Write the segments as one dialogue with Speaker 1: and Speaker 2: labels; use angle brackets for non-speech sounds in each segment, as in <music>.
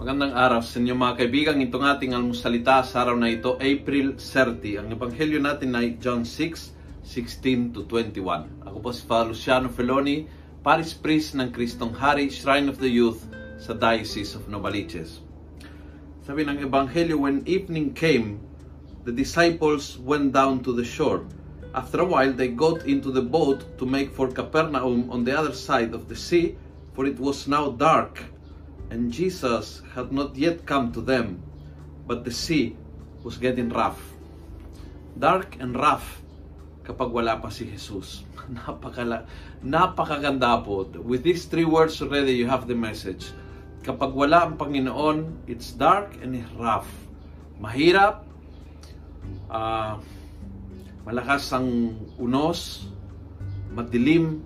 Speaker 1: Magandang araw sa inyo mga kaibigan. Itong ating almusalita sa araw na ito, April 30. Ang ebanghelyo natin ay John 6, 16 to 21. Ako po si Father Luciano Feloni, Paris Priest ng Kristong Hari, Shrine of the Youth sa Diocese of Novaliches. Sabi ng ebanghelyo, when evening came, the disciples went down to the shore. After a while, they got into the boat to make for Capernaum on the other side of the sea, for it was now dark and Jesus had not yet come to them, but the sea was getting rough. Dark and rough kapag wala pa si Jesus. <laughs> Napakala, napakaganda po. With these three words already, you have the message. Kapag wala ang Panginoon, it's dark and it's rough. Mahirap, uh, malakas ang unos, madilim,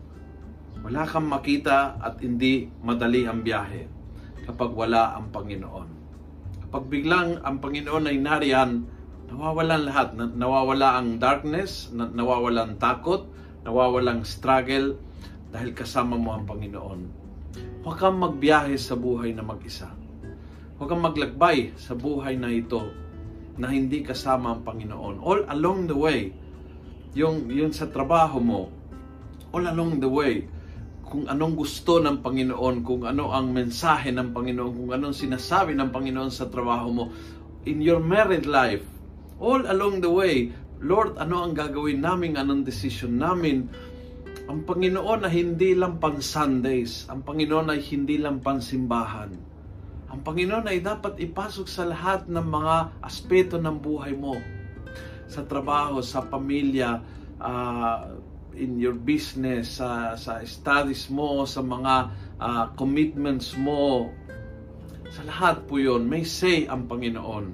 Speaker 1: wala kang makita at hindi madali ang biyahe kapag wala ang Panginoon. Kapag biglang ang Panginoon ay nariyan, nawawalan lahat. Nawawala ang darkness, nawawala ang takot, nawawala ang struggle dahil kasama mo ang Panginoon. Huwag kang magbiyahe sa buhay na mag-isa. Huwag kang maglakbay sa buhay na ito na hindi kasama ang Panginoon. All along the way, yung, yung sa trabaho mo, all along the way, kung anong gusto ng Panginoon, kung ano ang mensahe ng Panginoon, kung anong sinasabi ng Panginoon sa trabaho mo, in your married life, all along the way, Lord, ano ang gagawin namin, anong decision namin, ang Panginoon ay hindi lang pan Sundays, ang Panginoon ay hindi lang pan simbahan. Ang Panginoon ay dapat ipasok sa lahat ng mga aspeto ng buhay mo. Sa trabaho, sa pamilya, uh, in your business, sa, sa studies mo, sa mga uh, commitments mo. Sa lahat po yon may say ang Panginoon.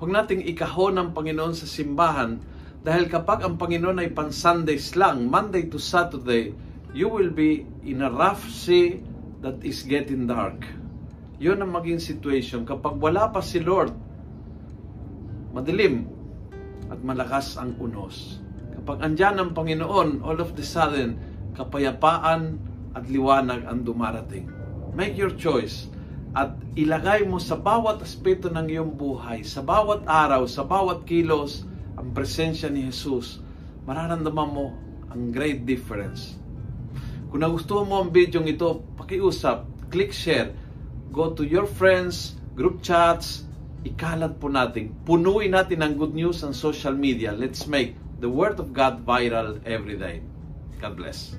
Speaker 1: Huwag nating ikahon ang Panginoon sa simbahan dahil kapag ang Panginoon ay pan Sundays lang, Monday to Saturday, you will be in a rough sea that is getting dark. Yun ang maging situation. Kapag wala pa si Lord, madilim at malakas ang unos. Kapag andyan ang Panginoon, all of the sudden, kapayapaan at liwanag ang dumarating. Make your choice at ilagay mo sa bawat aspeto ng iyong buhay, sa bawat araw, sa bawat kilos, ang presensya ni Jesus. Mararamdaman mo ang great difference. Kung nagustuhan mo ang video ito, pakiusap, click share, go to your friends, group chats, ikalat po natin. Punuin natin ang good news ang social media. Let's make the Word of God viral every day. God bless.